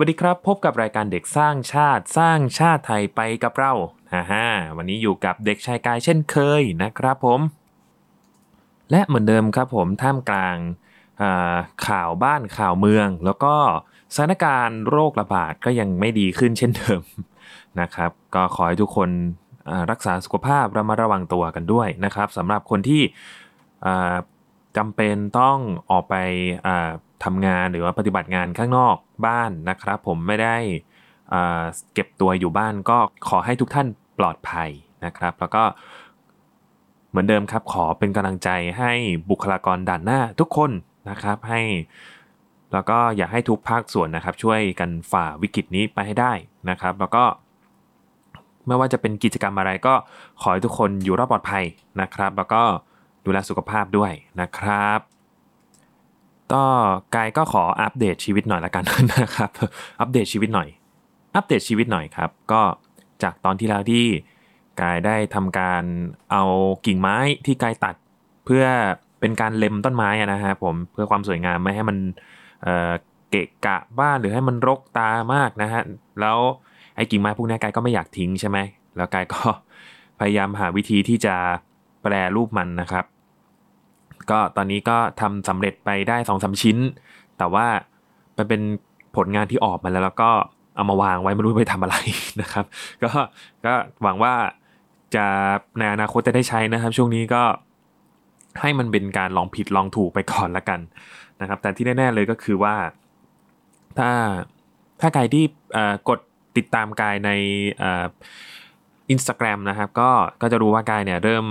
สวัสดีครับ พบกับรายการเด็กสร้างชาติสร้างชาติไทยไปกับเราฮ่าฮ่าวันนี้อยู่กับเด็กชายกายเช่นเคยนะครับผม และเหมือนเดิมครับผมท่ามกลางข่าวบ้านข่าวเมือง แล้วก็สถานการณ์โรคระบาดก็ยังไม่ดีขึ้นเช่นเดิมนะครับ ก็ขอให้ทุกคนรักษาสุขภาพระมัดระวังตัวกันด้วยนะครับสำหรับคนที่จำเป็นต้องออกไป อ่าทำงานหรือว่าปฏิบัติงานข้างนอกบ้านนะครับ ผมไม่ได้เก็บตัวอยู่บ้านก็ขอให้ทุกท่านปลอดภัยนะครับ แล้วก็เหมือนเดิมครับขอเป็นกำลังใจให้บุคลากรด่านหน้าทุกคนนะครับ ให้แล้วก็อยากให้ทุกภาคส่วนนะครับ ช่วยกันฝ่าวิกฤตนี้ไปให้ได้นะครับ แล้วก็ไม่ว่าจะเป็นกิจกรรมอะไรก็ขอให้ทุกคนอยู่รอดปลอดภัยนะครับ แล้วก็ดูแลสุขภาพด้วยนะครับ ก็กายก็ขออัปเดตชีวิตหน่อยละกันนะครับ อัปเดตชีวิตหน่อย อัปเดตชีวิตหน่อยครับ ก็จากตอนที่แล้วที่กายได้ทำการเอากิ่งไม้ที่กายตัดเพื่อเป็นการเล็มต้นไม้นะฮะผมเพื่อความสวยงามไม่ให้มันเเกะกะบ้านหรือให้มันรกตามากนะฮะแล้วไอ้กิ่งไม้พวกนี้กายก็ไม่อยากทิ้งใช่ไหมแล้วกายก็พยายามหาวิธีที่จะแปรรูปมันนะครับ ก็ตอนนี้ก็ทำสำเร็จไปได้สองสาชิ้น แต่ว่ามันเป็นผลงานที่ออกมาแล้วแล้วก็เอามาวางไว้ไม่รู้ไปทำอะไรนะครับ ก็ก็หวังว่าจะในอนาคตจะได้ใช้นะครับ ช่วงนี้ก็ให้มันเป็นการลองผิดลองถูกไปก่อนละกันนะครับ แต่ที่แน่ ๆ เลยก็คือว่า ถ้าถ้ากายที่กดติดตามกายในอินสตาแกรมนะครับ ก็ก็จะรู้ว่ากายเนี่ยเริ่ม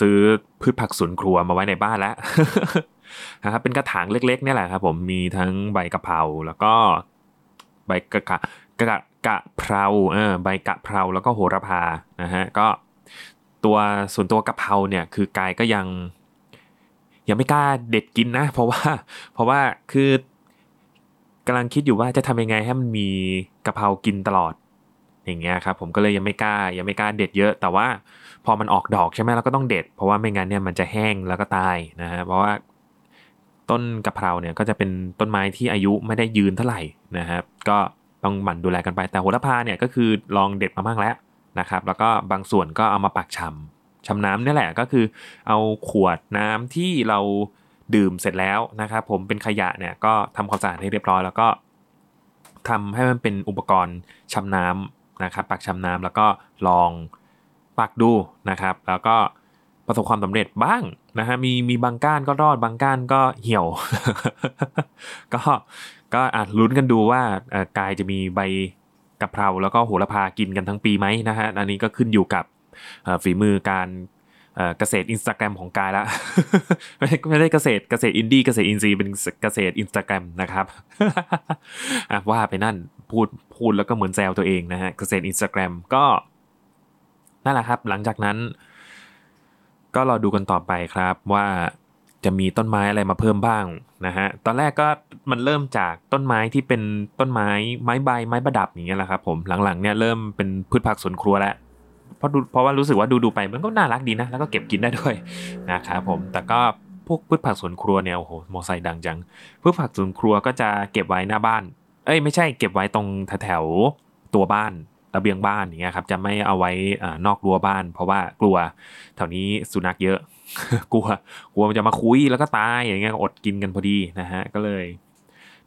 ซื้อพืชผักสวนครัวมาไว้ในบ้านแล้วนะครับเป็นกระถางเล็ก ๆ เนี่ยแหละครับผมมีทั้งใบกะเพราแล้วก็ใบกะกะกะกะเพราเออใบกะเพราแล้วก็โหระพานะฮะก็ตัวส่วนตัวกะเพราเนี่ยคือกายก็ยัง ยังไม่กล้าเด็ดกินนะ เพราะว่า เพราะว่าคือกำลังคิดอยู่ว่าจะทำยังไงให้มันมีกะเพรากินตลอด อย่างเงี้ยครับ ผมก็เลยยังไม่กล้า ยังไม่กล้าเด็ดเยอะ แต่ว่า พอมันออกดอกใช่ไหมเราก็ต้องเด็ด เพราะว่าไม่งั้นเนี่ยมันจะแห้งแล้วก็ตายนะฮะเพราะว่าต้นกะเพราเนี่ยก็จะเป็นต้นไม้ที่อายุไม่ได้ยืนเท่าไหร่นะครับก็ต้องหมั่นดูแลกันไปแต่โหระพาเนี่ยก็คือลองเด็ดมาบ้างแล้วนะครับ แล้วก็บางส่วนก็เอามาปักชำชำน้ำนี่แหละก็คือเอาขวดน้ำที่เราดื่มเสร็จแล้วนะครับผมเป็นขยะเนี่ยก็ทำความสะอาดให้เรียบร้อย แล้วก็ทำให้มันเป็นอุปกรณ์ชำน้ำนะครับ ปักชำน้ำแล้วก็ลอง ปักดูนะครับ แล้วก็ประสบความสำเร็จบ้างนะฮะมีมีบางก้านก็รอดบางก้านก็เหี่ยว ก็ก็อาจลุ้นกันดูว่ากายจะมีใบกะเพราแล้วก็โหระพากินกันทั้งปีไหมนะฮะอันนี้ก็ขึ้นอยู่กับฝีมือการเกษตรอินสตาแกรมของกายละไม่ได้ไม่ได้เกษตรเกษตรอินดี้เกษตรอินทรีย์เป็นเกษตรอินสตาแกรมนะครับอะว่าไปนั่นพูดพูดแล้วก็เหมือนแซวตัวเองนะฮะเกษตรอินสตาแกรมก็ นั่นแหละครับ หลังจากนั้น ก็รอดูกันต่อไปครับว่าจะมีต้นไม้อะไรมาเพิ่มบ้างนะฮะ ตอนแรกก็มันเริ่มจากต้นไม้ที่เป็นต้นไม้ไม้ใบไม้ประดับอย่างเงี้ยแหละครับผมหลังๆเนี่ยเริ่มเป็นพืชผักสวนครัวแล้วเพราะดูเพราะว่ารู้สึกว่าดูดูไปมันก็น่ารักดีนะแล้วก็เก็บกินได้ด้วยนะครับผมแต่ก็พวกพืชผักสวนครัวเนี่ยโอ้โหมอไซค์ดังจังพืชผักสวนครัวก็จะเก็บไว้หน้าบ้าน เอ้ยไม่ใช่เก็บไว้ตรงแถวๆตัวบ้าน ระเบียงบ้านอย่างเงี้ยครับจะไม่เอาไว้อนอกรั้วบ้าน เพราะว่ากลัวแถวนี้สุนัขเยอะ กลัวกลัวมันจะมาคุยแล้วก็ตายอย่างเงี้ยอดกินกันพอดีนะฮะก็เลย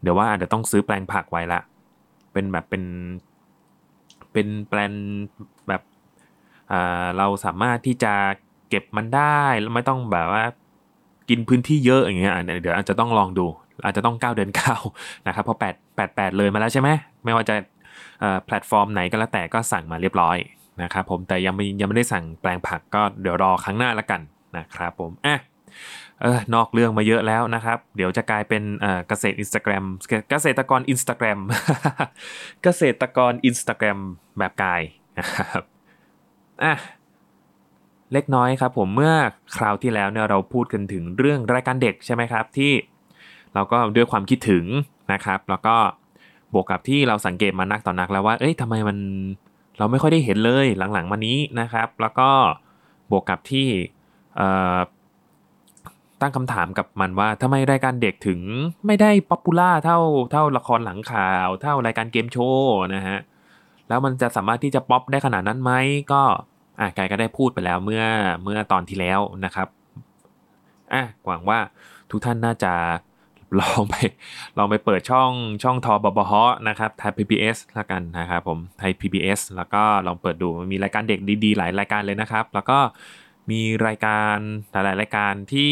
เดี๋ยวว่าเดี๋ยวต้องซื้อแปลงผักไว้ละ เป็นแบบเป็น เป็นแปลนแบบเราสามารถที่จะเก็บมันได้แล้วไม่ต้องแบบว่ากินพื้นที่เยอะอย่างเงี้ยเดี๋ยวอาจจะต้องลองดู อาจจะต้องก้าวเดินก้าวนะครับเพราะแปดแปดแปดเลยมาแล้วใช่ไหมไม่ว่าจะ แพลตฟอร์มไหนก็แล้วแต่ก็สั่งมาเรียบร้อยนะครับผมแต่ยังไม่ยังไม่ได้สั่งแปลงผักก็เดี๋ยวรอครั้งหน้าละกันนะครับผมอะเออนอกเรื่องมาเยอะแล้วนะครับ เดี๋ยวจะกลายเป็นเกษตรอินสตาแกรมเกษตรกรอินสตาแกรมเกษตรกรอินสตาแกรมแบบกายนะครับอะเล็กน้อยครับผมเมื่อคราวที่แล้วเนี่ยเราพูดกันถึงเรื่องรายการเด็กใช่ไหมครับที่เราก็ด้วยความคิดถึงนะครับ แล้วก็ บวกกับที่เราสังเกตมานักต่อนักแล้วว่า เอ้ยทำไมมันเราไม่ค่อยได้เห็นเลยหลังๆมานี้นะครับ แล้วก็บวกกับที่ตั้งคำถามกับมันว่าทำไมรายการเด็กถึงไม่ได้ popular เท่าเท่าละครหลังข่าว เท่ารายการเกมโชว์นะฮะ แล้วมันจะสามารถที่จะป๊อปได้ขนาดนั้นไหมก็อะกายก็ได้พูดไปแล้วเมื่อเมื่อตอนที่แล้วนะครับอะหวังว่าทุกท่านน่าจะ ลองไปลองไปเปิดช่องช่องทอบบบฮนะครับไทย PBS ละกันนะครับผมไทย PBS แล้วก็ลองเปิดดูมีรายการเด็กดีๆ หลายรายการเลยนะครับ แล้วก็มีรายการหลายๆรายการที่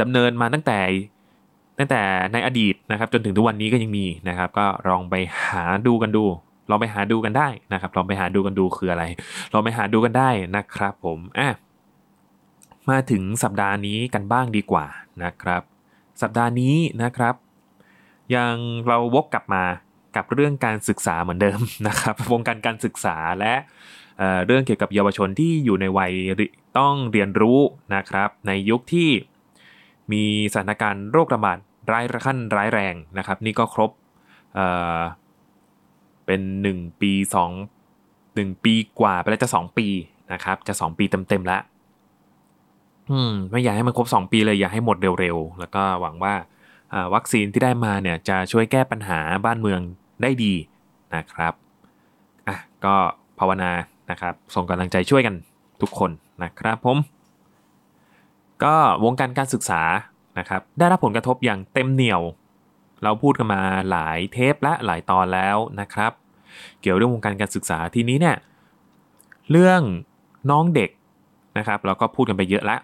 ดำเนินมาตั้งแต่ตั้งแต่ในอดีตนะครับจนถึงทุกวันนี้ก็ยังมีนะครับ ก็ลองไปหาดูกันดู ลองไปหาดูกันได้นะครับ ลองไปหาดูกันดูคืออะไร ลองไปหาดูกันได้นะครับผมอะมาถึงสัปดาห์นี้กันบ้างดีกว่านะครับ สัปดาห์นี้นะครับ ยังเราวกกลับมากับเรื่องการศึกษาเหมือนเดิมนะครับ วงการการศึกษาและเรื่องเกี่ยวกับเยาวชนที่อยู่ในวัยต้องเรียนรู้นะครับ ในยุคที่มีสถานการณ์โรคระบาดร้ายขั้นร้ายแรงนะครับ นี่ก็ครบเเป็น 1 ปี 2 1 ปีกว่าไปแล้วจะ 2 ปีนะครับ จะ 2 ปีเต็มๆแล้ว อืมไม่อยากให้มันครบ 2 ปีเลยอยากให้หมดเร็วๆ แล้วก็หวังว่าวัคซีนที่ได้มาเนี่ยจะช่วยแก้ปัญหาบ้านเมืองได้ดีนะครับอะก็ภาวนานะครับ ส่งกำลังใจช่วยกันทุกคนนะครับผม ก็วงการการศึกษานะครับได้รับผลกระทบอย่างเต็มเหนี่ยว เราพูดกันมาหลายเทปและหลายตอนแล้วนะครับ เกี่ยวเรื่องวงการการศึกษาทีนี้เนี่ยเรื่องน้องเด็กนะครับ เราก็พูดกันไปเยอะแล้ว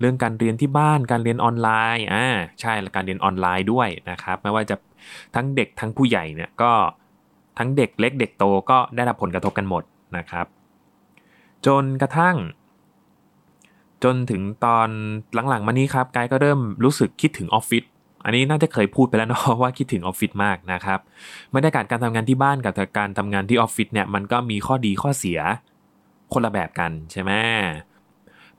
เรื่องการเรียนที่บ้านการเรียนออนไลน์อ่าใช่และการเรียนออนไลน์ด้วยนะครับ ไม่ว่าจะทั้งเด็กทั้งผู้ใหญ่เนี่ยก็ทั้งเด็กเล็กเด็กโตก็ได้รับผลกระทบกันหมดนะครับ จนกระทั่ง จนถึงตอนหลังๆมานี้ครับกายก็เริ่มรู้สึกคิดถึงออฟฟิศอันนี้น่าจะเคยพูดไปแล้วเนาะว่าคิดถึงออฟฟิศมากนะครับบรรยากาศการทำงานที่บ้านกับการทำงานที่ออฟฟิศเนี่ยมันก็มีข้อดีข้อเสียคนละแบบกันใช่ไหม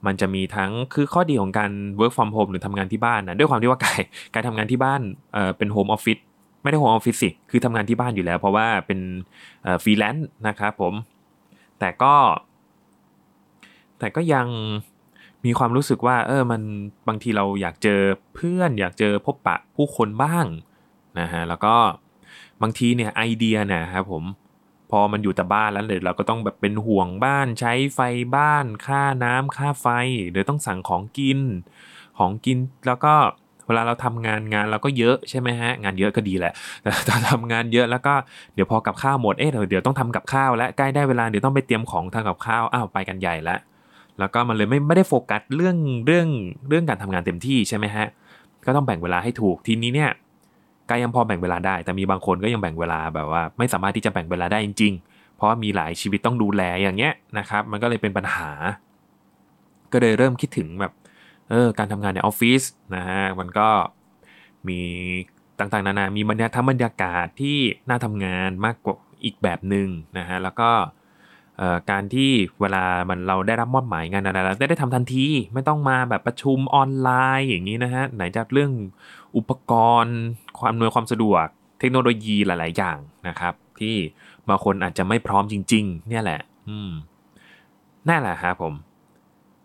มันจะมีทั้งคือข้อดีของการ work from home หรือทำงานที่บ้านนะด้วยความที่ว่ากายการทำงานที่บ้านเอ่อเป็น home office ไม่ได้ home office สิคือทำงานที่บ้านอยู่แล้ว เพราะว่าเป็นฟรีแลนซ์นะครับผม แต่ก็ แต่ก็ยังมีความรู้สึกว่า เออมันบางทีเราอยากเจอเพื่อน อยากเจอพบปะผู้คนบ้างนะฮะแล้วก็บางทีเนี่ยไอเดียเนี่ยครับผม พอมันอยู่แต่บ้านแล้วเลยเราก็ต้องแบบเป็นห่วงบ้านใช้ไฟบ้าน ค่าน้ำค่าไฟเดี๋ยวต้องสั่งของกิน ของกินแล้วก็เวลาเราทำงานงานเราก็เยอะใช่ไหมฮะงานเยอะก็ดีแหละแต่ทำงานเยอะแล้วก็เดี๋ยวพอกับข้าวหมดเอ๊ะเดี๋ยวต้องทำกับข้าวแล้วใกล้ได้เวลาเดี๋ยวต้องไปเตรียมของทำกับข้าวอ้าวไปกันใหญ่ล้วแล้วก็มันเลยไม่ไม่ได้โฟกัสเรื่องเรื่องเรื่องการทำงานเต็มที่ใช่ไหมฮะก็ต้องแบ่งเวลาให้ถูกทีนี้เนี่ย ก็ยังพอแบ่งเวลาได้ แต่มีบางคนก็ยังแบ่งเวลาแบบว่า ไม่สามารถที่จะแบ่งเวลาได้จริง ๆ เพราะมีหลายชีวิตต้องดูแลอย่างเงี้ยนะครับ มันก็เลยเป็นปัญหา ก็เลยเริ่มคิดถึงแบบเออการทำงานในออฟฟิศนะฮะมันก็มีต่างๆนานา มีบรรยากาศบรรยากาศที่น่าทำงานมากกว่าอีกแบบหนึ่งนะฮะแล้วก็ การที่เวลามันเราได้รับมอบหมายงานอะไรแล้วได้ได้ทำทันทีไม่ต้องมาแบบประชุมออนไลน์อย่างนี้นะฮะไหนจะเรื่องอุปกรณ์ ความนวยความสะดวก เทคโนโลยีหลาย ๆ อย่างนะครับ ที่บางคนอาจจะไม่พร้อมจริง ๆ เนี่ยแหละ อืมนั่นแหละครับผม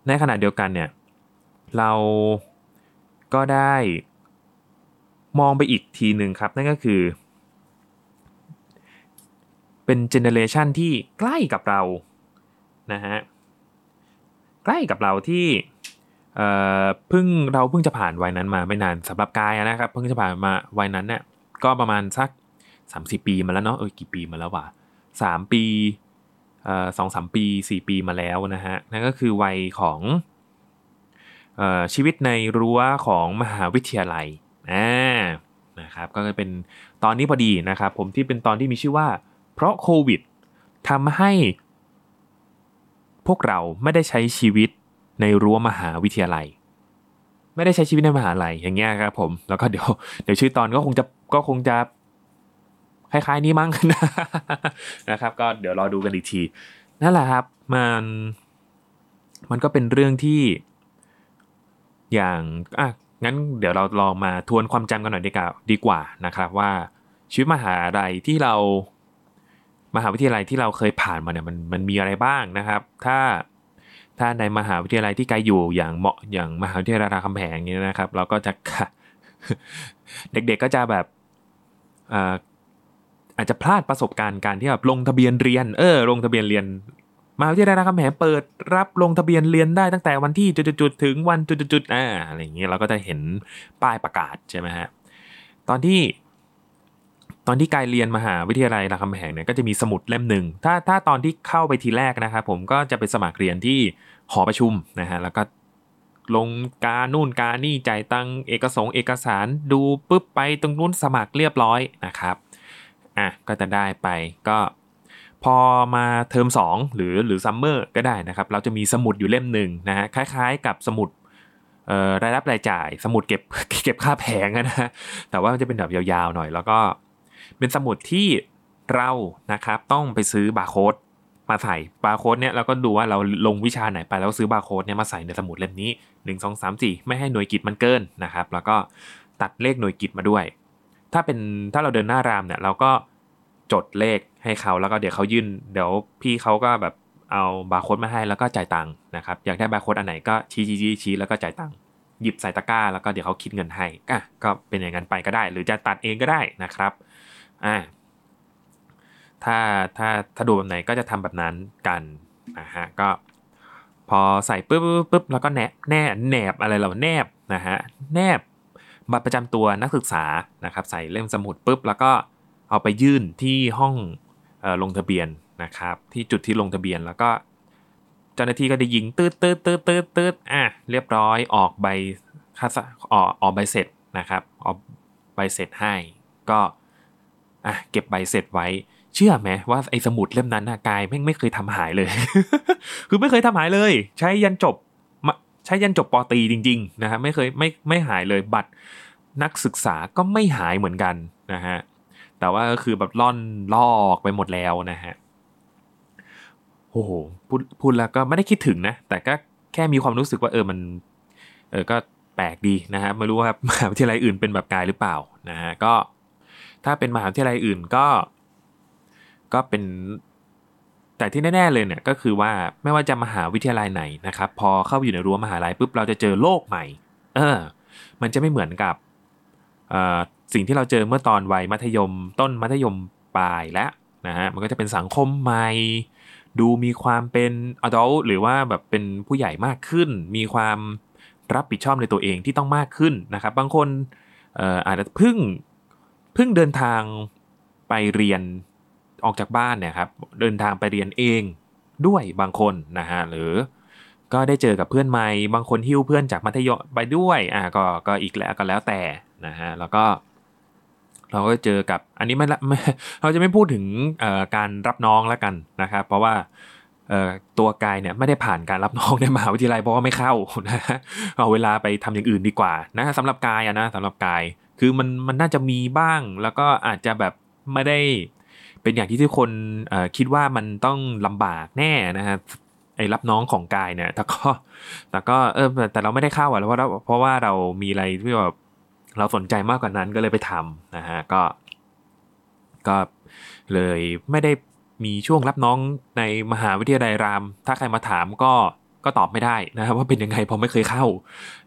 ในขณะเดียวกันเนี่ย เราก็ได้มองไปอีกทีหนึ่งครับ นั่นก็คือ เป็นเจเนเรชันที่ใกล้กับเรานะฮะใกล้กับเราที่เอ่อเพิ่งเราเพิ่งจะผ่านวัยนั้นมาไม่นานสำหรับกายนะครับ เพิ่งจะผ่านมาวัยนั้นเนี่ยก็ประมาณสัก30 ปีมาแล้วเนาะเออกี่ปีมาแล้ววะสามปีเอ่อสองสามปีสี่ปีมาแล้วนะฮะนั่นก็คือวัยของเอ่อชีวิตในรั้วของมหาวิทยาลัยอ่านะครับก็เป็นตอนนี้พอดีนะครับผมที่เป็นตอนที่มีชื่อว่า เพราะโควิดทำให้พวกเราไม่ได้ใช้ชีวิตในรั้วมหาวิทยาลัย ไม่ได้ใช้ชีวิตในมหาลัยอย่างเงี้ยครับผมแล้วก็เดี๋ยวเดี๋ยวชื่อตอนก็คงจะก็คงจะคล้ายๆนี้มั้งนะครับ ก็เดี๋ยวรอดูกันอีกทีนั่นแหละครับมันมันก็เป็นเรื่องที่ อย่างอะงั้นเดี๋ยวเราลองมาทวนความจำกันหน่อยดีกว่าดีกว่านะครับ ว่าชีวิตมหาลัยที่เรา มหาวิทยาลัยที่เราเคยผ่านมาเนี่ยมันมันมีอะไรบ้างนะครับ ถ้าถ้าในมหาวิทยาลัยที่ไกลอยู่อย่างเหมาะอย่างมหาวิทยาลัยรามคำแหงนี้นะครับ เราก็จะเด็กๆก็จะแบบอาจจะพลาดประสบการณ์การที่แบบลงทะเบียนเรียนเออลงทะเบียนเรียนมหาวิทยาลัยรามคำแหงเปิดรับลงทะเบียนเรียนได้ตั้งแต่วันที่จุดๆถึงวันจุดๆอ่าอะไรอย่างเงี้ยเราก็จะเห็นป้ายประกาศใช่ไหมฮะตอนที่ ตอนที่กายเรียนมหาวิทยาลัยรามคำแหงเนี่ยก็จะมีสมุดเล่มหนึ่งถ้าถ้าตอนที่เข้าไปทีแรกนะครับผมก็จะไปสมัครเรียนที่หอประชุมนะฮะแล้วก็ลงการนู่นการนี่จ่ายตังเอกสงเอกสารดูปุ๊บไปตรงนู้นสมัครเรียบร้อยนะครับอะก็จะได้ไปก็พอมาเทอม2 หรือหรือ summer ก็ได้นะครับ เราจะมีสมุดอยู่เล่มหนึ่งนะฮะคล้ายๆกับสมุดรายรับรายจ่าย สมุดเก็บเก็บค่าแผงนะฮะแต่ว่ามันจะเป็นแบบยาวๆหน่อย แล้วก็ เป็นสมุดที่เรานะครับต้องไปซื้อบาร์โค้ดมาใส่บาร์โค้ดเนี่ยเราก็ดูว่าเราลงวิชาไหนไปแล้วซื้อบาร์โค้ดเนี่ยมาใส่ในสมุดเล่มนี้ 1 2 3 4 ไม่ให้หน่วยกิตมันเกินนะครับ แล้วก็ตัดเลขหน่วยกิตมาด้วย ถ้าเป็นถ้าเราเดินหน้ารามเนี่ยเราก็จดเลขให้เขาแล้วก็เดี๋ยวเขายื่นเดี๋ยวพี่เขาก็แบบเอาบาร์โค้ดมาให้แล้วก็จ่ายตังค์นะครับอยากได้บาร์โค้ดอันไหนก็ชี้ชี้ชี้ชี้แล้วก็จ่ายตังค์หยิบใส่ตะกร้าแล้วก็เดี๋ยวเขาคิดเงินให้อะก็เป็นอย่างนั้นไปก็ได้ หรือจะตัดเองก็ได้นะครับ อ่าถ้าถ้าถ้าดูแบบไหนก็จะทำแบบนั้นกันนะฮะก็พอใส่ปุ๊บปุ๊บแล้วก็แนบแนบแนบอะไรเราแนบนะฮะแนบบัตรประจำตัวนักศึกษานะครับ ใส่เล่มสมุดปุ๊บแล้วก็เอาไปยื่นที่ห้องลงทะเบียนนะครับ ที่จุดที่ลงทะเบียนแล้วก็ เจ้าหน้าที่ก็ได้ยิงตืดตืดตืดตืดตืดอะเรียบร้อยออกใบค่าออกออกใบเสร็จนะครับ ออกใบเสร็จให้ก็ อะเก็บใบเสร็จไว้ เชื่อไหมว่าไอ้สมุดเล่มนั้นนะกายแม่งไม่เคยทำหายเลย คือไม่เคยทำหายเลย ใช้ยันจบใช้ยันจบปอตีจริงๆนะฮะไม่เคยไม่ไม่หายเลยบัตรนักศึกษาก็ไม่หายเหมือนกันนะฮะแต่ว่าก็คือแบบล่อนลอกไปหมดแล้วนะฮะโอ้โหพูดพูดแล้วก็ไม่ได้คิดถึงนะ แต่ก็แค่มีความรู้สึกว่าเออมันเออก็แปลกดีนะฮะไม่รู้ว่ามหาวิทยาลัยอื่นเป็นแบบกายหรือเปล่านะฮะก็ ถ้าเป็นมหาวิทยาลัยอื่นก็ ก็เป็น แต่ที่แน่ ๆ เลยเนี่ยก็คือว่าไม่ว่าจะมหาวิทยาลัยไหนนะครับ พอเข้าอยู่ในรั้วมหาลัยปุ๊บเราจะเจอโลกใหม่ เออ มันจะไม่เหมือนกับสิ่งที่เราเจอเมื่อตอนวัยมัธยม ต้นมัธยมปลายแล้วนะฮะมันก็จะเป็นสังคมใหม่ดูมีความเป็น adult หรือว่าแบบเป็นผู้ใหญ่มากขึ้น มีความรับผิดชอบในตัวเองที่ต้องมากขึ้นนะครับ บางคนอาจจะพิ่ง เพิ่งเดินทางไปเรียนออกจากบ้านเนี่ยครับเดินทางไปเรียนเองด้วยบางคนนะฮะหรือก็ได้เจอกับเพื่อนใหม่บางคนหิ้วเพื่อนจากมัธยมไปด้วยอ่าก็ก็อีกแล้วก็แล้วแต่นะฮะแล้วก็ เราก็เจอกับอันนี้ไม่ไม่เราจะไม่พูดถึงการรับน้องแล้วกันนะครับ เพราะว่าตัวกายเนี่ยไม่ได้ผ่านการรับน้องในมหาวิทยาลัยเพราะว่าไม่เข้านะเอาเวลาไปทำอย่างอื่นดีกว่านะสำหรับกายอะนะสำหรับกาย คือมันมันน่าจะมีบ้าง แล้วก็อาจจะแบบไม่ได้เป็นอย่างที่ทุกคนคิดว่ามันต้องลำบากแน่นะฮะไอ้รับน้องของกายเนี่ยแต่ก็แต่ก็เออแต่เราไม่ได้เข้าอะเพราะว่าเพราะว่าเรามีอะไรที่แบบเราสนใจมากกว่านั้นก็เลยไปทำนะฮะก็ ก็เลยไม่ได้มีช่วงรับน้องในมหาวิทยาลัยราม ถ้าใครมาถามก็ ก็ตอบไม่ได้นะครับว่าเป็นยังไงเพราะไม่เคยเข้า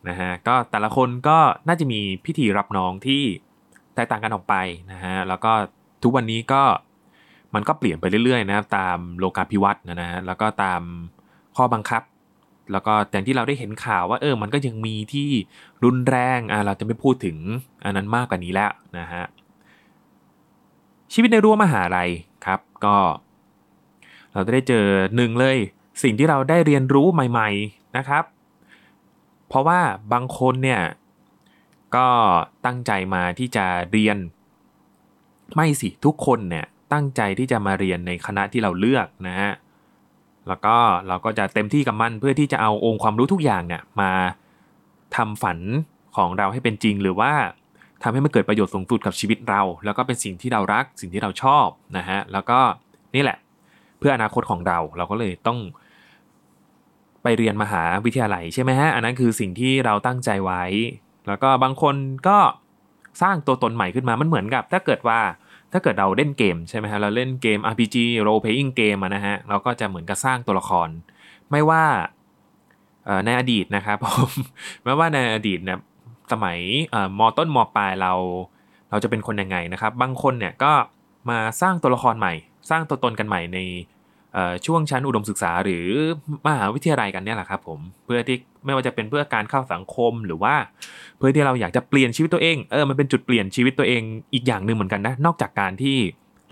นะฮะก็แต่ละคนก็น่าจะมีพิธีรับน้องที่แตกต่างกันออกไปนะฮะแล้วก็ทุกวันนี้ก็มันก็เปลี่ยนไปเรื่อยๆนะตามโลกาภิวัตน์นะฮะแล้วก็ตามข้อบังคับ แล้วก็อย่างที่เราได้เห็นข่าวว่าเออมันก็ยังมีที่รุนแรงอ่าเราจะไม่พูดถึงอันนั้นมากกว่านี้แล้วนะฮะชีวิตในรั้วมหาลัยครับ ก็ เราจะได้เจอหนึ่งเลย สิ่งที่เราได้เรียนรู้ใหม่ ๆนะครับ เพราะว่าบางคนเนี่ยก็ตั้งใจมาที่จะเรียน ไม่สิทุกคนเนี่ยตั้งใจที่จะมาเรียนในคณะที่เราเลือกนะฮะแล้วก็เราก็จะเต็มที่กับมันเพื่อที่จะเอาองค์ความรู้ทุกอย่างเนี่ยมาทำฝันของเราให้เป็นจริงหรือว่าทำให้มันเกิดประโยชน์สูงสุดกับชีวิตเรา แล้วก็เป็นสิ่งที่เรารักสิ่งที่เราชอบนะฮะแล้วก็นี่แหละ เพื่ออนาคตของเราเราก็เลยต้อง ไปเรียนมหาวิทยาลัยใช่ไหมฮะ อันนั้นคือสิ่งที่เราตั้งใจไว้ แล้วก็บางคนก็สร้างตัวตนใหม่ขึ้นมา มันเหมือนกับ ถ้าเกิดว่าถ้าเกิดเราเล่นเกมใช่ไหมฮะ เราเล่นเกม RPG role playing game นะฮะ เราก็จะเหมือนกับสร้างตัวละคร ไม่ว่าในอดีตนะครับผมแม้ว่าในอดีตเนี่ยสมัยมต้นมปลายเราเราจะเป็นคนยังไงนะครับ บางคนเนี่ยก็มาสร้างตัวละครใหม่ สร้างตัวตนกันใหม่ใน ช่วงชั้นอุดมศึกษาหรือมหาวิทยาลัยกันเนี่ยแหละครับผมเพื่อที่ไม่ว่าจะเป็นเพื่อการเข้าสังคมหรือว่า เพื่อที่เราอยากจะเปลี่ยนชีวิตตัวเองเออมันเป็นจุดเปลี่ยนชีวิตตัวเองอีกอย่างหนึ่งเหมือนกันนะนอกจากการที่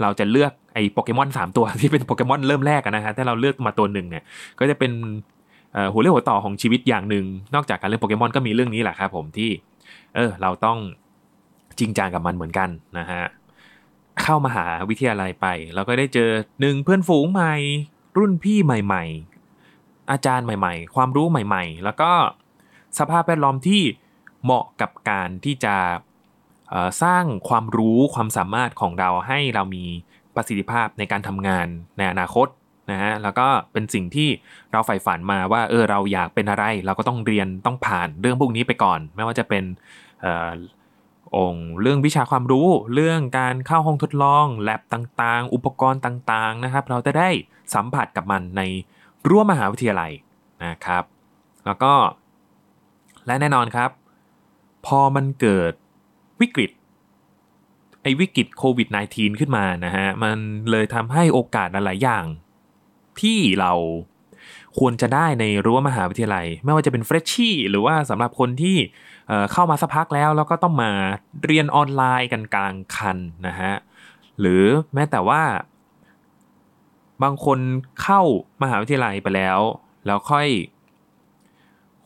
เราจะเลือกไอ้โปเกมอนสามตัวที่เป็นโปเกมอนเริ่มแรกนะฮะถ้าเราเลือกมาตัวหนึ่งเนี่ยก็จะเป็นหัวเรื่องหัวต่อของชีวิตอย่างหนึ่งนอกจากการเล่นโปเกมอนก็มีเรื่องนี้แหละครับผมที่เออเราต้องจริงจังกับมันเหมือนกันนะฮะ เข้ามาหาวิทยาลัยไปเราก็ได้เจอหนึ่งเพื่อนฝูงใหม่ รุ่นพี่ใหม่ ๆ อาจารย์ใหม่ ๆ ความรู้ใหม่ ๆ แล้วก็สภาพแวดล้อมที่เหมาะกับการที่จะสร้างความรู้ความสามารถของเราให้เรามีประสิทธิภาพในการทำงานในอนาคตนะฮะแล้วก็เป็นสิ่งที่เราใฝ่ฝันมาว่าเออเราอยากเป็นอะไร เราก็ต้องเรียนต้องผ่านเรื่องพวกนี้ไปก่อน ไม่ว่าจะเป็น องค์ เรื่องวิชาความรู้ เรื่องการเข้าห้องทดลอง แลบต่างๆ อุปกรณ์ต่างๆนะครับ เราจะได้สัมผัสกับมันในรั้วมหาวิทยาลัยนะครับ แล้วก็ และแน่นอนครับ พอมันเกิดวิกฤตไอ้วิกฤตโควิด -19 ขึ้นมานะฮะ มันเลยทำให้โอกาสหลายอย่าง ที่เราควรจะได้ในรั้วมหาวิทยาลัย ไม่ว่าจะเป็นเฟรชชี่หรือว่าสำหรับคนที่ เข้ามาสักพักแล้วแล้วก็ต้องมาเรียนออนไลน์กันกลางคันนะฮะหรือแม้แต่ว่า บางคนเข้ามหาวิทยาลัยไปแล้ว แล้วค่อย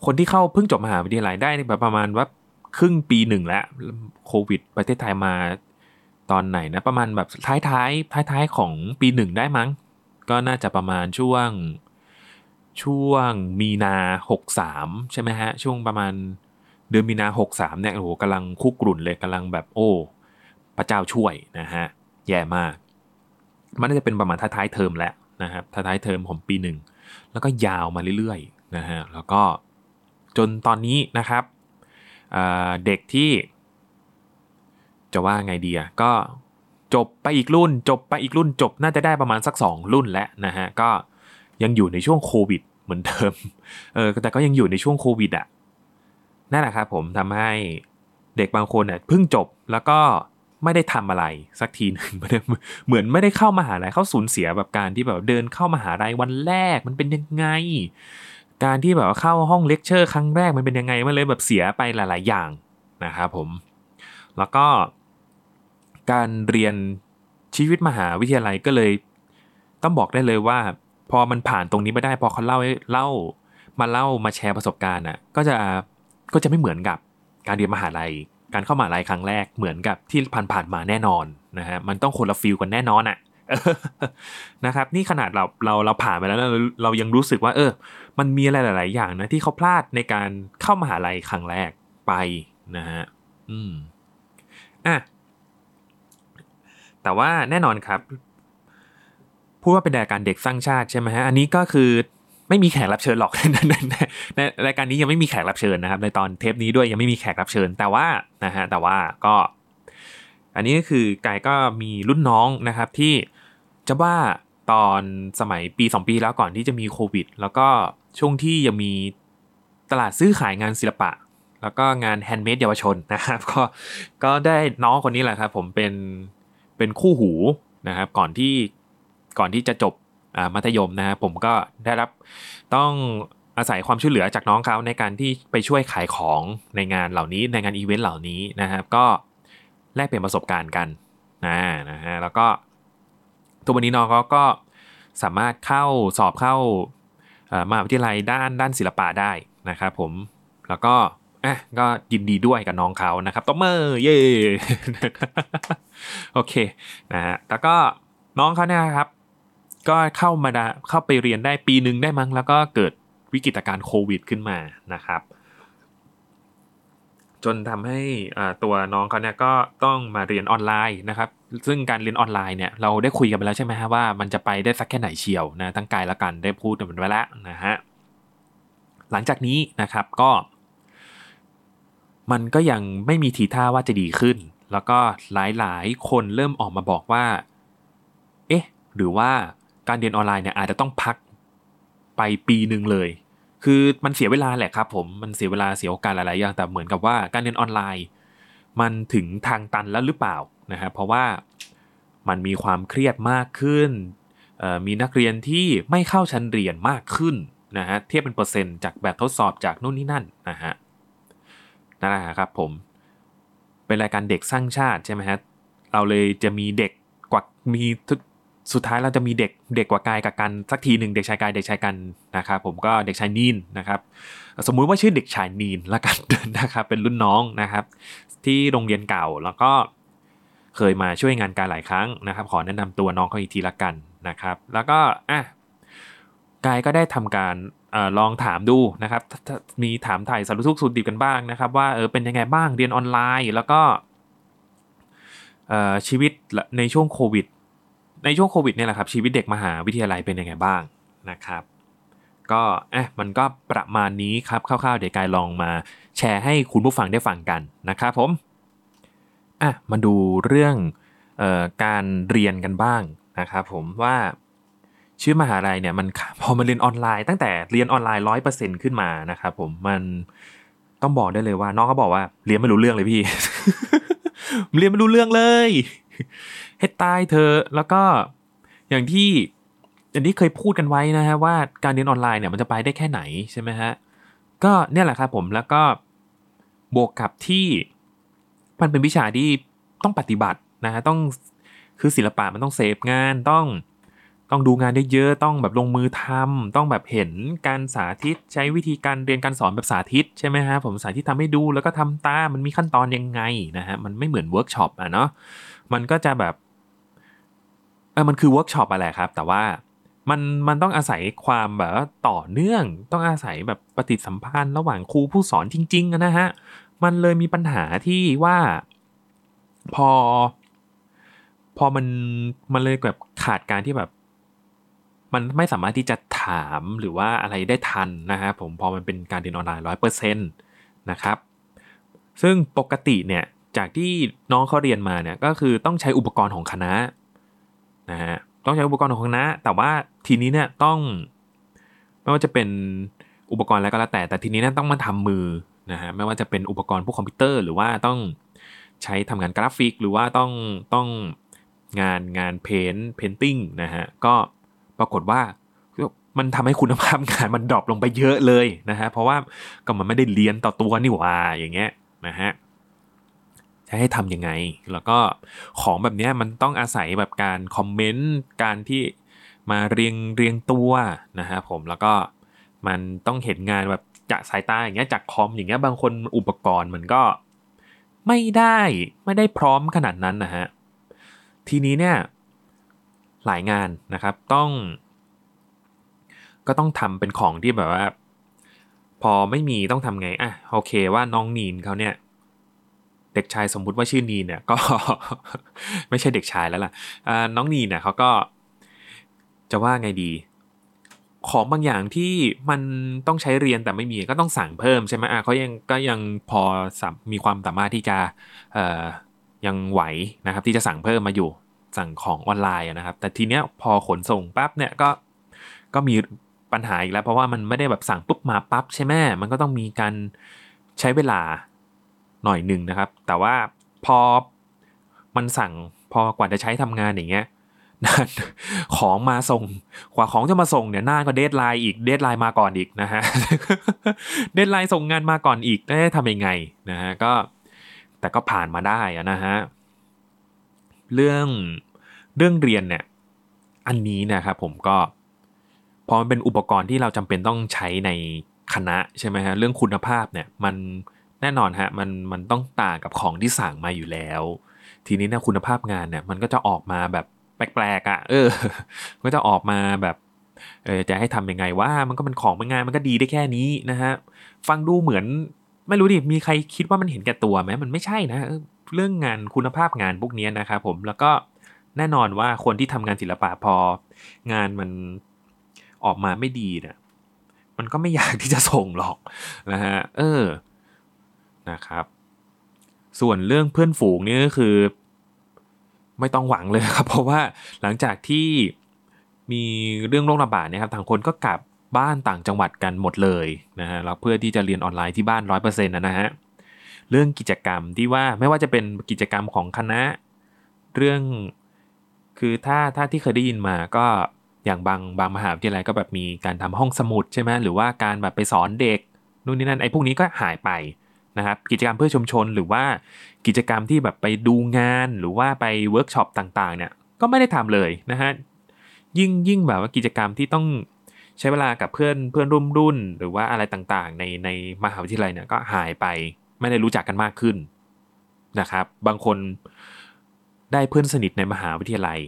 คนที่เข้าเพิ่งจบมหาวิทยาลัยได้แบบประมาณว่าครึ่งปีหนึ่งแล้วโควิด ประเทศไทยมาตอนไหนนะประมาณแบบท้ายท้ายท้ายท้ายของปีหนึ่งได้มั้ง ก็น่าจะประมาณช่วงช่วงมีนาหกสามใช่ไหมฮะ ช่วงประมาณ เดือนมีนาหกสามเนี่ยโอ้โหกำลังคุกกรุ่นเลยกำลังแบบโอ้พระเจ้าช่วยนะฮะแย่มาก มันน่าจะเป็นประมาณท้ายๆเทอมแล้วนะครับท้ายๆเทอมของปีหนึ่งแล้วก็ยาวมาเรื่อยๆนะฮะแล้วก็จนตอนนี้นะครับเด็กที่ จะว่าไงดีอะก็จบไปอีกรุ่น จบไปอีกรุ่นจบน่าจะได้ประมาณสัก 2 รุ่นแล้วนะฮะก็ยังอยู่ในช่วงโควิดเหมือนเดิมเออแต่ก็ยังอยู่ในช่วงโควิดอะ นั่นแหละครับผมทำให้เด็กบางคนเนี่ยเพิ่งจบแล้วก็ไม่ได้ทำอะไรสักทีหนึ่งเหมือนไม่ได้เข้ามาหาลัยเขาสูญเสียแบบการที่แบบเดินเข้ามาหาลัยวันแรกมันเป็นยังไง การที่แบบว่าเข้าห้องเลคเชอร์ครั้งแรกมันเป็นยังไงมันเลยแบบเสียไปหลาย ๆ อย่างนะครับผม แล้วก็การเรียนชีวิตมหาวิทยาลัยก็เลย ต้องบอกได้เลยว่า พอมันผ่านตรงนี้ไปได้พอเขาเล่าเล่ามาเล่ามาแชร์ประสบการณ์อะ ก็จะ ก็จะไม่เหมือนกับการเรียนมหาลัย การเข้ามหาลัยครั้งแรกเหมือนกับที่ผ่านๆมาแน่นอนนะฮะมันต้องคนละฟิลกันแน่นอนอะ่ะนะครับนี่ขนาดเราเราเราผ่านไปแล้วเราเรายังรู้สึกว่า เออ มันมีอะไรหลาย ๆ อย่างนะที่เขาพลาดในการเข้ามหาลัยครั้งแรกไปนะฮะอืมอะแต่ว่าแน่นอนครับ พูดว่าเป็นรายการเด็กสร้างชาติใช่ไหมฮะอันนี้ก็คือ ไม่มีแขกรับเชิญหรอกในรายการนี้ยังไม่มีแขกรับเชิญนะครับ ในตอนเทปนี้ด้วยยังไม่มีแขกรับเชิญ แต่ว่านะฮะแต่ว่าก็ อันนี้ก็คือกายก็มีรุ่นน้องนะครับที่จะว่าตอนสมัยปี 2 ปีแล้วก่อนที่จะมีโควิด แล้วก็ช่วงที่ยังมีตลาดซื้อขายงานศิลปะ แล้วก็งาน handmade เยาวชนนะครับ ก็ก็ได้น้องคนนี้แหละครับ ผมเป็นเป็นคู่หูนะครับ ก่อนที่ก่อนที่จะจบ มัธยมนะผมก็ได้รับต้องอาศัยความช่วยเหลือจากน้องเขาในการที่ไปช่วยขายของในงานเหล่านี้ในงานอีเวนต์เหล่านี้นะครับก็แลกเปลี่ยนประสบการณ์กันนะนะฮะแล้วก็ตัววันนี้น้องเขาก็สามารถเข้าสอบเข้ามหาวิทยาลัยด้านด้านศิลปะได้นะครับผมแล้วก็อะก็ยินดีด้วยกับน้องเขานะครับตบมือเย่โอเคนะฮะแล้วก็น้องเขาเนี่ยครับ ก็เข้ามาเข้าไปเรียนได้ปีหนึ่งได้มั้ง แล้วก็เกิดวิกฤตการณ์โควิดขึ้นมานะครับ จนทำให้ตัวน้องเขาเนี่ยก็ต้องมาเรียนออนไลน์นะครับ ซึ่งการเรียนออนไลน์เนี่ยเราได้คุยกันไปแล้วใช่ไหมฮะว่ามันจะไปได้สักแค่ไหนเชียวนะทั้งกายและกันได้พูดกันไปแล้วนะฮะหลังจากนี้นะครับก็ มันก็ยังไม่มีทีท่าว่าจะดีขึ้น แล้วก็หลายๆ คนเริ่มออกมาบอกว่า เอ๊ะ หรือว่า การเรียนออนไลน์เนี่ยอาจจะต้องพักไปปีหนึ่งเลย คือมันเสียเวลาแหละครับผมมันเสียเวลาเสียโอกาสหลายๆอย่างแต่เหมือนกับว่าการเรียนออนไลน์ มันถึงทางตันแล้วหรือเปล่านะครับเพราะว่ามันมีความเครียดมากขึ้น มีนักเรียนที่ไม่เข้าชั้นเรียนมากขึ้นนะฮะเทียบเป็นเปอร์เซ็นต์จากแบบทดสอบจากนู่นนี่นั่นนะฮะนั่นแหละครับผมเป็นรายการเด็กสร้างชาติใช่ไหมฮะเราเลยจะมีเด็กกว่ามี สุดท้ายเราจะมีเด็กเด็กกว่ากายกับกันสักทีหนึ่งเด็กชายกายเด็กชายกันนะครับผมก็เด็กชายนีนนะครับ สมมุติว่าชื่อเด็กชายนีนละกันนะครับเป็นรุ่นน้องนะครับ ที่โรงเรียนเก่าแล้วก็เคยมาช่วยงานการหลายครั้งนะครับ ขอแนะนำตัวน้องเขาอีกทีละกันนะครับ แล้วก็อะกายก็ได้ทำการอลองถามดูนะครับ มีถามถ่ายสารุทุกสุดดิบกันบ้างนะครับ ว่าเออเป็นยังไงบ้างเรียนออนไลน์ แล้วก็ชีวิตในช่วงโควิด ในช่วงโควิดเนี่ยแหละครับชีวิตเด็กมหาวิทยาลัยเป็นยังไงบ้างนะครับก็เอ๊ะมันก็ประมาณนี้ครับคร่าวๆเดี๋ยวกายลองมาแชร์ให้คุณผู้ฟังได้ฟังกันนะครับผมอะมาดูเรื่องออการเรียนกันบ้างนะครับผมว่าชื่อมหาลัยเนี่ยมันพอมาเรียนออนไลน์ตั้งแต่เรียนออนไลน์ร้อยเปอร์เซ็นต์ขึ้นมานะครับผมมันต้องบอกได้เลยว่า น้องเขาบอกว่าเรียนไม่รู้เรื่องเลยพี่ เรียนไม่รู้เรื่องเลย ให้ตายเธอแล้วก็อย่างที่อย่างที่เคยพูดกันไว้นะฮะว่าการเรียนออนไลน์เนี่ยมันจะไปได้แค่ไหนใช่ไหมฮะก็เนี่ยแหละครับผมแล้วก็บวกกับที่มันเป็นวิชาที่ต้องปฏิบัตินะฮะต้องคือศิลปะมันต้องเสพงานต้องต้องดูงานได้เยอะต้องแบบลงมือทำต้องแบบเห็นการสาธิตใช้วิธีการเรียนการสอนแบบสาธิตใช่ไหมฮะผมสาธิตทำให้ดูแล้วก็ทำตามมันมีขั้นตอนยังไงนะฮะมันไม่เหมือนเวิร์กช็อปอะเนาะมันก็จะแบบ อมันคือเวิร์กช็อปอะไรครับ แต่ว่ามันมันต้องอาศัยความแบบต่อเนื่องต้องอาศัยแบบปฏิสัมพันธ์ระหว่างครูผู้สอนจริงๆนะฮะมันเลยมีปัญหาที่ว่าพอ พอมันมันเลยแบบขาดการที่แบบ มันไม่สามารถที่จะถามหรือว่าอะไรได้ทันนะฮะผมพอมันเป็นการเรียนออนไลน์ร้อยเปอร์เซ็นต์นะครับ ซึ่งปกติเนี่ยจากที่น้องเขาเรียนมาเนี่ยก็คือต้องใช้อุปกรณ์ของคณะ นะฮะต้องใช้อุปกรณ์ของคณะ แต่ว่าทีนี้เนี่ยต้องไม่ว่าจะเป็นอุปกรณ์อะไรก็แล้วแต่ แต่ทีนี้เนี่ยต้องมาทำมือนะฮะไม่ว่าจะเป็นอุปกรณ์พวกคอมพิวเตอร์ หรือว่าต้องใช้ทำงานกราฟิก หรือว่าต้องต้องงานงาน paint painting นะฮะก็ปรากฏว่ามันทำให้คุณภาพงานมัน drop ลงไปเยอะเลยนะฮะเพราะว่าก็มันไม่ได้เรียนต่อตัวนี่หว่าอย่างเงี้ยนะฮะ จะให้ทำยังไง แล้วก็ของแบบนี้มันต้องอาศัยแบบการคอมเมนต์การที่มาเรียงเรียงตัวนะฮะผมแล้วก็มันต้องเห็นงานแบบจากสายตาอย่างเงี้ยจากคอมอย่างเงี้ยบางคนอุปกรณ์มันก็ไม่ได้ไม่ได้พร้อมขนาดนั้นนะฮะทีนี้เนี่ยหลายงานนะครับต้อง ก็ต้องทำเป็นของที่แบบว่า พอไม่มีต้องทำไงอะโอเคว่าน้องนีนเขาเนี่ย เด็กชายสมมุติว่าชื่อนีเนี่ยก็ ไม่ใช่เด็กชายแล้วล่ะน้องนีเนี่ยเขาก็จะว่าไงดี ของบางอย่างที่มันต้องใช้เรียนแต่ไม่มีก็ต้องสั่งเพิ่มใช่ไหมอะเขายังก็ยังพอมีความสามารถที่จะยังไหวนะครับ ที่จะสั่งเพิ่มมาอยู่สั่งของออนไลน์นะครับ แต่ทีเนี้ยพอขนส่งปั๊บเนี่ยก็ก็มีปัญหาอีกแล้ว เพราะว่ามันไม่ได้แบบสั่งปุ๊บมาปั๊บใช่ไหมมันก็ต้องมีการใช้เวลา หน่อยหนึ่งนะครับ แต่ว่าพอมันสั่งพอกว่าจะใช้ทำงานอย่างเงี้ยนานของมาส่งกว่าของจะมาส่งเนี่ยหน้าก็ deadline อีก deadline มาก่อนอีกนะฮะ deadline ส่งงานมาก่อนอีกได้ทำยังไงนะฮะก็แต่ก็ผ่านมาได้นะฮะเรื่องเรื่องเรียนเนี่ยอันนี้นะครับผมก็พอมันเป็นอุปกรณ์ที่เราจำเป็นต้องใช้ในคณะใช่ไหมฮะเรื่องคุณภาพเนี่ยมัน แน่นอนฮะมันมันต้องต่างกับของที่สั่งมาอยู่แล้ว ทีนี้นะคุณภาพงานเนี่ยมันก็จะออกมาแบบแปลกๆอะ่ะ เออ ก็จะออกมาแบบเออจะให้ทํำยังไงว่ามันก็เป็นของเป็นงานมันก็ดีได้แค่นี้นะฮะฟังดูเหมือนไม่รู้ดิมีใครคิดว่ามันเห็นแก่ตัวไหมมันไม่ใช่นะเรื่องงานคุณภาพงานพวกนี้นะครับผมแล้วก็แน่นอนว่าคนที่ทำงานศิลปะพอ งานมันออกมาไม่ดีเนะี่ยมันก็ไม่อยากที่จะส่งหรอกนะฮะเออ นะครับ ส่วนเรื่องเพื่อนฝูงนี่ก็คือ ไม่ต้องหวังเลยครับ เพราะว่าหลังจากที่มีเรื่องโรคระบาดเนี่ยครับทางคนก็กลับบ้านต่างจังหวัดกันหมดเลยนะฮะแล้วเพื่อที่จะเรียนออนไลน์ที่บ้านร้อยเปอร์เซ็นต์นะฮะเรื่องกิจกรรมที่ว่าไม่ว่าจะเป็นกิจกรรมของคณะ เรื่องคือถ้าถ้าที่เคยได้ยินมาก็อย่างบางบางมหาวิทยาลัยก็แบบมีการทำห้องสมุดใช่ไหมหรือว่าการแบบไปสอนเด็กนู่นนี่นั่นไอ้พวกนี้ก็หายไป นะครับกิจกรรมเพื่อชุมชนหรือว่ากิจกรรมที่แบบไปดูงานหรือว่าไปเวิร์กช็อปต่างๆเนี่ยก็ไม่ได้ทำเลยนะฮะยิ่งยิ่งแบบว่ากิจกรรมที่ต้องใช้เวลากับเพื่อนเพื่อนร่วมรุ่น หรือว่าอะไรต่างๆ ในในมหาวิทยาลัยเนี่ยก็หายไปไม่ได้รู้จักกันมากขึ้นนะครับ บางคนได้เพื่อนสนิทในมหาวิทยาลัย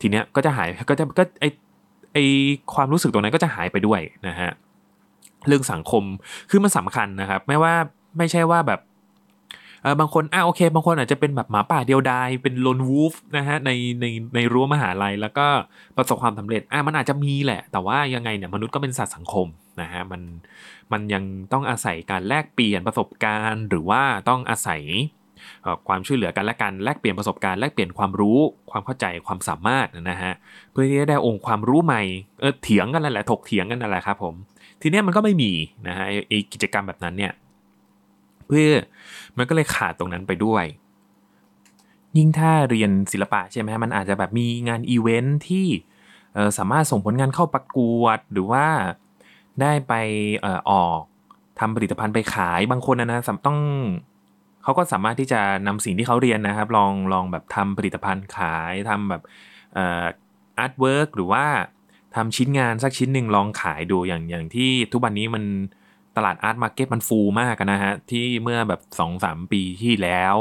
ทีเนี้ยก็จะหายก็จะก็ไอ้ไอ้ความรู้สึกตรงนั้นก็จะหายไปด้วยนะฮะ เรื่องสังคมคือมันสำคัญนะครับ ไม่ว่าไม่ใช่ว่าแบบเออบางคนอ่าโอเค บางคนอาจจะเป็นแบบหมาป่าเดียวดายเป็นลนวูฟนะฮะในในในรั้วมหาลัยแล้วก็ประสบความสำเร็จอ่ามันอาจจะมีแหละ แต่ว่ายังไงเนี่ยมนุษย์ก็เป็นสัตว์สังคมนะฮะมันมันยังต้องอาศัยการแลกเปลี่ยนประสบการณ์ หรือว่าต้องอาศัยความช่วยเหลือกันและกันแลกเปลี่ยนประสบการณ์แลกเปลี่ยนความรู้ความเข้าใจความสามารถนะฮะเพื่อที่จะได้องค์ความรู้ใหม่เออเถียงกันนั่นแหละถกเถียงกันนั่นแหละครับผม ทีเนี้ยมันก็ไม่มีนะฮะไอกิจกรรมแบบนั้นเนี่ยเพื่อมันก็เลยขาดตรงนั้นไปด้วย ยิ่งถ้าเรียนศิลปะใช่ไหมมันอาจจะแบบมีงานอีเวนท์ที่สามารถส่งผลงานเข้าประกวดหรือว่าได้ไปออกทำผลิตภัณฑ์ไปขายบางคนนะนะต้องเขาก็สามารถที่จะนำสิ่งที่เขาเรียนนะครับ ลองลองแบบทำผลิตภัณฑ์ขายทำแบบอartwork หรือว่า ทำชิ้นงานสักชิ้นหนึ่งลองขายดูอย่างอย่างที่ทุกวันนี้มันตลาด art market มันฟูมากนะฮะ ที่เมื่อแบบ2อสปีที่แล้ว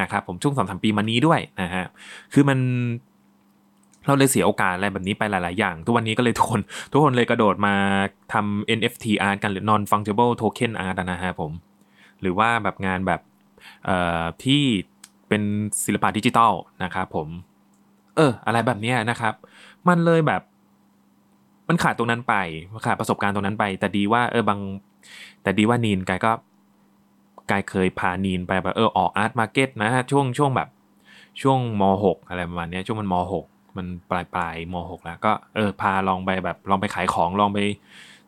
นะครับผมช่วงสองสามปีมานี้ด้วยนะฮะ คือมันเราเลยเสียโอกาสอะไรแบบนี้ไปหลาย ๆ อย่าง ทุกวันนี้ก็เลยทุกคนทุกคนเลยกระโดดมาทำ NFT art กันหรือ non fungible token art นะฮะผม หรือว่าแบบงานแบบเอ่อที่เป็นศิลปะดิจิตอลนะครับผม เออ อะไรแบบนี้นะครับ มันเลยแบบ มันขาดตรงนั้นไปขาดประสบการณ์ตรงนั้นไป แต่ดีว่าเออบาง แต่ดีว่านีนกายก็กายเคยพานีนไปแบบเออออก art market นะฮะช่วงช่วงแบบช่วงม .6 อะไรประมาณนี้ช่วงมันม .6 มันปลายปลายม .6 แล้วก็เออพาลองไปแบบลองไปขายของลองไป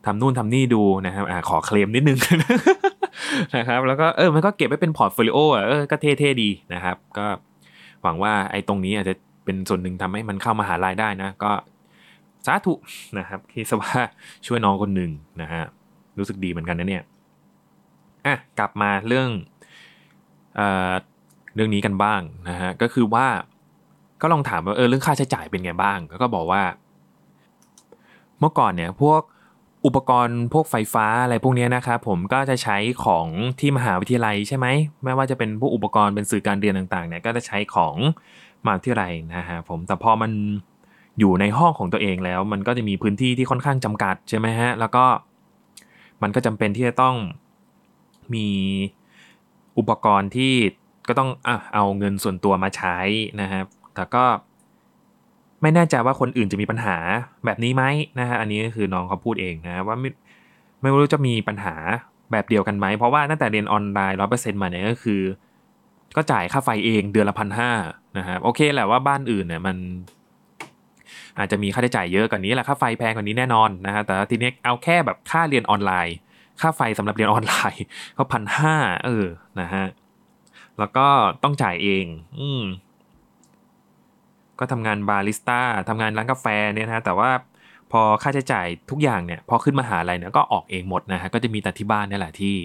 ทำนู่นทำนี่ดูนะครับอ่าขอเคลมนิดนึงนะครับ แล้วก็เออมันก็เก็บไว้เป็น portfolio อะเออก็เท่ๆดีนะครับ ก็หวังว่าไอ้ตรงนี้อาจจะเป็นส่วนหนึ่งทำให้มันเข้ามาหารายได้นะ ก็ สาธุนะครับคิดว่าช่วยน้องคนหนึ่งนะฮะรู้สึกดีเหมือนกันนะเนี่ยอะกลับมาเรื่องเอ่อเรื่องนี้กันบ้างนะฮะก็คือว่าก็ลองถามว่าเออเรื่องค่าใช้จ่ายเป็นไงบ้างก็บอกว่า เมื่อก่อนเนี่ยพวกอุปกรณ์พวกไฟฟ้าอะไรพวกนี้นะครับผมก็จะใช้ของที่มหาวิทยาลัยใช่ไหมไม่ว่าจะเป็นพวกอุปกรณ์เป็นสื่อการเรียนต่างๆเนี่ยก็จะใช้ของมหาวิทยาลัยนะฮะผมแต่พอมัน อยู่ในห้องของตัวเองแล้ว มันก็จะมีพื้นที่ที่ค่อนข้างจำกัดใช่ไหมฮะแล้วก็มันก็จำเป็นที่จะต้องมีอุปกรณ์ที่ก็ต้องอเอาเงินส่วนตัวมาใช้นะครับแต่ก็ไม่แน่ใจว่าคนอื่นจะมีปัญหาแบบนี้ไหมนะฮะอันนี้ก็คือน้องเขาพูดเองนะว่าไม่ไม่รู้จะมีปัญหาแบบเดียวกันไหม เพราะว่าตั้งแต่เรียนออนไลน์ร้อเปอร์เซ็นต์มาเนี่ยก็คือ ก็จ่ายค่าไฟเองเดือนละพันห้านะครับโอเคแหละว่าบ้านอื่นเนี่ยมัน อาจจะมีค่าใช้จ่ายเยอะกว่านี้แหละค่าไฟแพงกว่านี้แน่นอนนะฮะแต่ทีนี้เอาแค่แบบค่าเรียนออนไลน์ ค่าไฟสำหรับเรียนออนไลน์ก็พันห้าเออนะฮะแล้วก็ต้องจ่ายเอง อืมก็ทำงานบาริสต้าทำงานร้านกาแฟเนี่ยนะแต่ว่าพอค่าใช้จ่ายทุกอย่างเนี่ยพอขึ้นมาหาอะไรเนี่ยก็ออกเองหมดนะฮะก็จะมีแต่ที่บ้านนี่แหละที่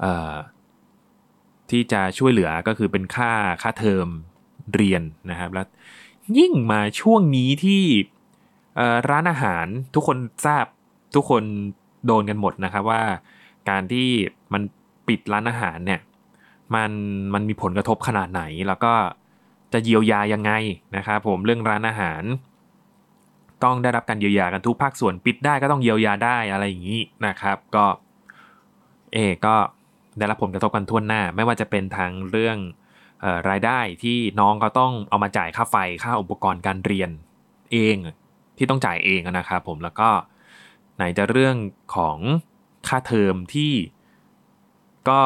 เอ่อที่จะช่วยเหลือก็คือเป็นค่าค่าเทอมเรียนนะครับ แล้ว ยิ่งมาช่วงนี้ที่ร้านอาหารทุกคนทราบทุกคนโดนกันหมดนะครับว่า การที่มันปิดร้านอาหารเนี่ยมันมันมีผลกระทบขนาดไหน แล้วก็จะเยียวยายังไงนะครับผมเรื่องร้านอาหาร ต้องได้รับการเยียวยากันทุกภาคส่วนปิดได้ก็ต้องเยียวยาได้อะไรอย่างนี้นะครับ ก็เอก็ได้รับผลกระทบกันทั่วหน้า ไม่ว่าจะเป็นทางเรื่อง รายได้ที่น้องก็ต้องเอามาจ่ายค่าไฟค่าอุปกรณ์การเรียนเองที่ต้องจ่ายเองนะครับผมแล้วก็ไหนจะเรื่องของค่าเทอมที่ก็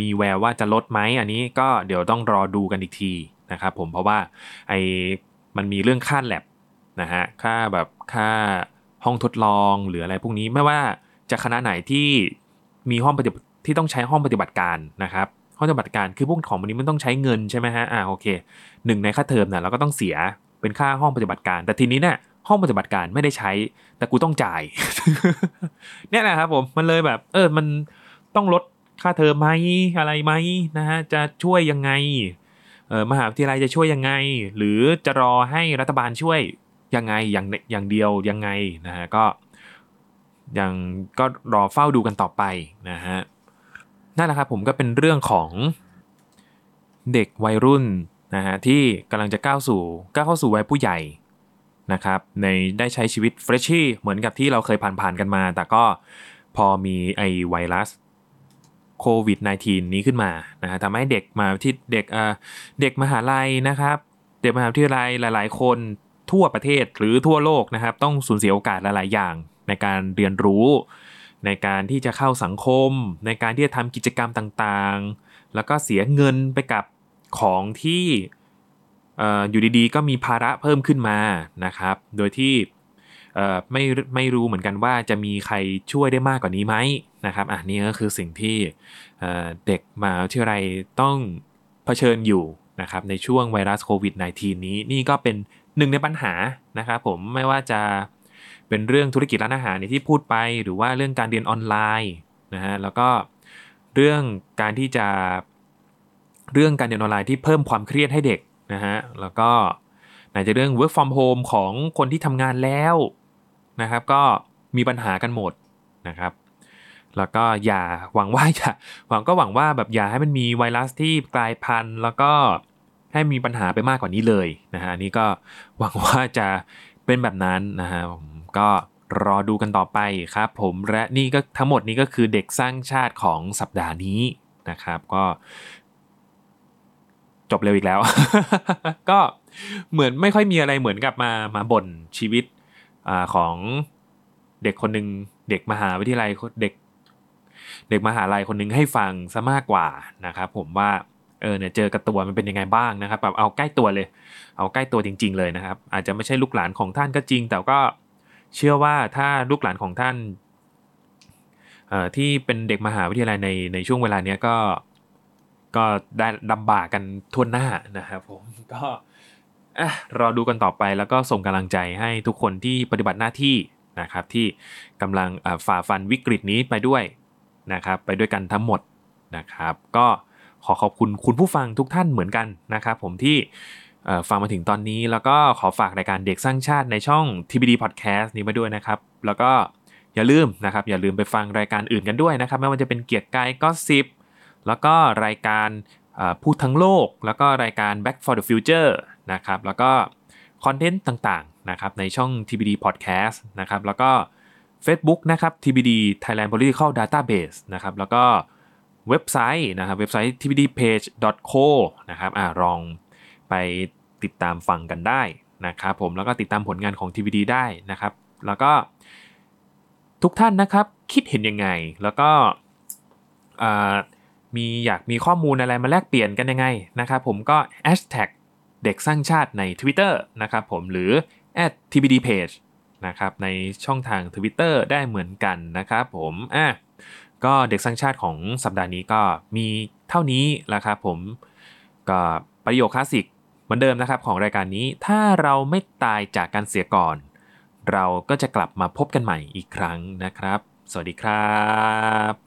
มีแววว่าจะลดไหมอันนี้ก็เดี๋ยวต้องรอดูกันอีกทีนะครับผมเพราะว่าไอ้มันมีเรื่องค่าแลบนะฮะค่าแบบค่าห้องทดลองหรืออะไรพวกนี้ไม่ว่าจะคณะไหนที่มีห้องปฏิบัติที่ต้องใช้ห้องปฏิบัติการนะครับ ห้องปฏิบัติการคือพวกของมันนี้มันต้องใช้เงินใช่ไหมฮะอ่าโอเคหนึ่งในค่าเทอมเนี่ยเราก็ต้องเสียเป็นค่าห้องปฏิบัติการ แต่ทีนี้เนี่ยห้องปฏิบัติการไม่ได้ใช้ แต่กูต้องจ่าย เนี่ยแหละครับผมมันเลยแบบ เออมันต้องลดค่าเทอมไหมอะไรไหมนะฮะจะช่วยยังไงเออมหาวิทยาลัยจะช่วยยังไง หรือจะรอให้รัฐบาลช่วยยังไงอย่างอย่างเดียวยังไงนะฮะก็ยังก็รอเฝ้าดูกันต่อไปนะฮะ นั่นแหละครับผมก็เป็นเรื่องของเด็กวัยรุ่นนะฮะที่กำลังจะก้าวสู่ก้าวเข้าสู่วัยผู้ใหญ่นะครับในได้ใช้ชีวิตเฟรชชี่เหมือนกับที่เราเคยผ่านๆกันมา แต่ก็พอมีไอไวรัสโควิด -19 นี้ขึ้นมานะฮะทำให้เด็กมาที่เด็กเอ่อเด็กมหาลัยนะครับ เด็กมหาวิทยาลัยหลายๆ คนทั่วประเทศหรือทั่วโลกนะครับ ต้องสูญเสียโอกาสหลายๆอย่างในการเรียนรู้ ในการที่จะเข้าสังคม ในการที่จะทำกิจกรรมต่างๆ แล้วก็เสียเงินไปกับของที่อยู่ดีๆ ก็มีภาระเพิ่มขึ้นมานะครับ โดยที่ไม่ไม่รู้เหมือนกันว่าจะมีใครช่วยได้มากกว่านี้ไหมนะครับอะนี่ก็คือสิ่งที่เด็กมาที่ไรต้องเผชิญอยู่นะครับในช่วงไวรัสโควิด -19 นี้นี่ก็เป็นหนึ่งในปัญหานะครับผมไม่ว่าจะ เป็นเรื่องธุรกิจร้านอาหารที่พูดไป หรือว่าเรื่องการเรียนออนไลน์นะฮะแล้วก็เรื่องการที่จะเรื่องการเรียนออนไลน์ที่เพิ่มความเครียดให้เด็กนะฮะแล้วก็ไหนจะเรื่อง work from home ของคนที่ทำงานแล้วนะครับ ก็มีปัญหากันหมดนะครับ แล้วก็อย่าหวังว่าอย่าหวังก็หวังว่าแบบอย่าให้มันมีไวรัสที่กลายพันธุ์ แล้วก็ให้มีปัญหาไปมากกว่านี้เลยนะฮะนี่ก็หวังว่าจะเป็นแบบนั้นนะฮะผม ก็รอดูกันต่อไปครับผมและนี่ก็ทั้งหมดนี้ก็คือเด็กสร้างชาติของสัปดาห์นี้นะครับก็ จบเร็วอีกแล้ว ก็เหมือนไม่ค่อยมีอะไรเหมือนกับมามาบ่นชีวิตอของเด็กคนหนึ่งเด็กมหาวิทยาลัยเด็ก เด็กมหาลัยคนหนึ่งให้ฟังซะมากกว่านะครับผมว่าเออเนี่ยเจอกับตัวมันเป็นยังไงบ้างนะครับแบบเอาใกล้ตัวเลย เอาใกล้ตัวจริง ๆ เลยนะครับ อาจจะไม่ใช่ลูกหลานของท่านก็จริง แต่ก็ เชื่อว่าถ้าลูกหลานของท่านที่เป็นเด็กมหาวิทยาลัยในในช่วงเวลาเนี้ยก็ก็ได้ลำบากกันทั่วหน้านะครับผมก็อะรอดูกันต่อไปแล้วก็ส่งกำลังใจให้ทุกคนที่ปฏิบัติหน้าที่นะครับที่กำลังฝ่าฟันวิกฤตนี้ไปด้วยนะครับไปด้วยกันทั้งหมดนะครับ ก็ขอขอบคุณคุณผู้ฟังทุกท่านเหมือนกันนะครับ ผมที่ ฟังมาถึงตอนนี้ แล้วก็ขอฝากรายการเด็กสร้างชาติในช่อง TBD Podcast นี้มาด้วยนะครับ แล้วก็อย่าลืมนะครับ อย่าลืมไปฟังรายการอื่นกันด้วยนะครับ ไม่ว่าจะเป็นเกียรติกายก็สิบแล้วก็รายการพูดทั้งโลก แล้วก็รายการ Back for the Future นะครับ แล้วก็คอนเทนต์ต่างๆนะครับในช่อง TBD Podcast นะครับ แล้วก็ Facebook นะครับ TBD Thailand Political Database นะครับ แล้วก็เว็บไซต์นะครับ เว็บไซต์ tbdpage.co นะครับอ่าลองไป ติดตามฟังกันได้นะครับผมแล้วก็ติดตามผลงานของ TBD ได้นะครับ แล้วก็ทุกท่านนะครับคิดเห็นยังไง แล้วก็มีอยากมีข้อมูลอะไรมาแลกเปลี่ยนกันยังไงนะครับผมก็ hashtag เด็กสร้างชาติใน Twitter นะครับผมหรือ @tbdpage นะครับในช่องทาง Twitter ได้เหมือนกันนะครับผมอะก็เด็กสร้างชาติของสัปดาห์นี้ก็มีเท่านี้แหละครับผมก็ประโยคคลาสสิก เหมือนเดิมนะครับของรายการนี้ถ้าเราไม่ตายจากการเสียก่อน เราก็จะกลับมาพบกันใหม่อีกครั้งนะครับ สวัสดีครับ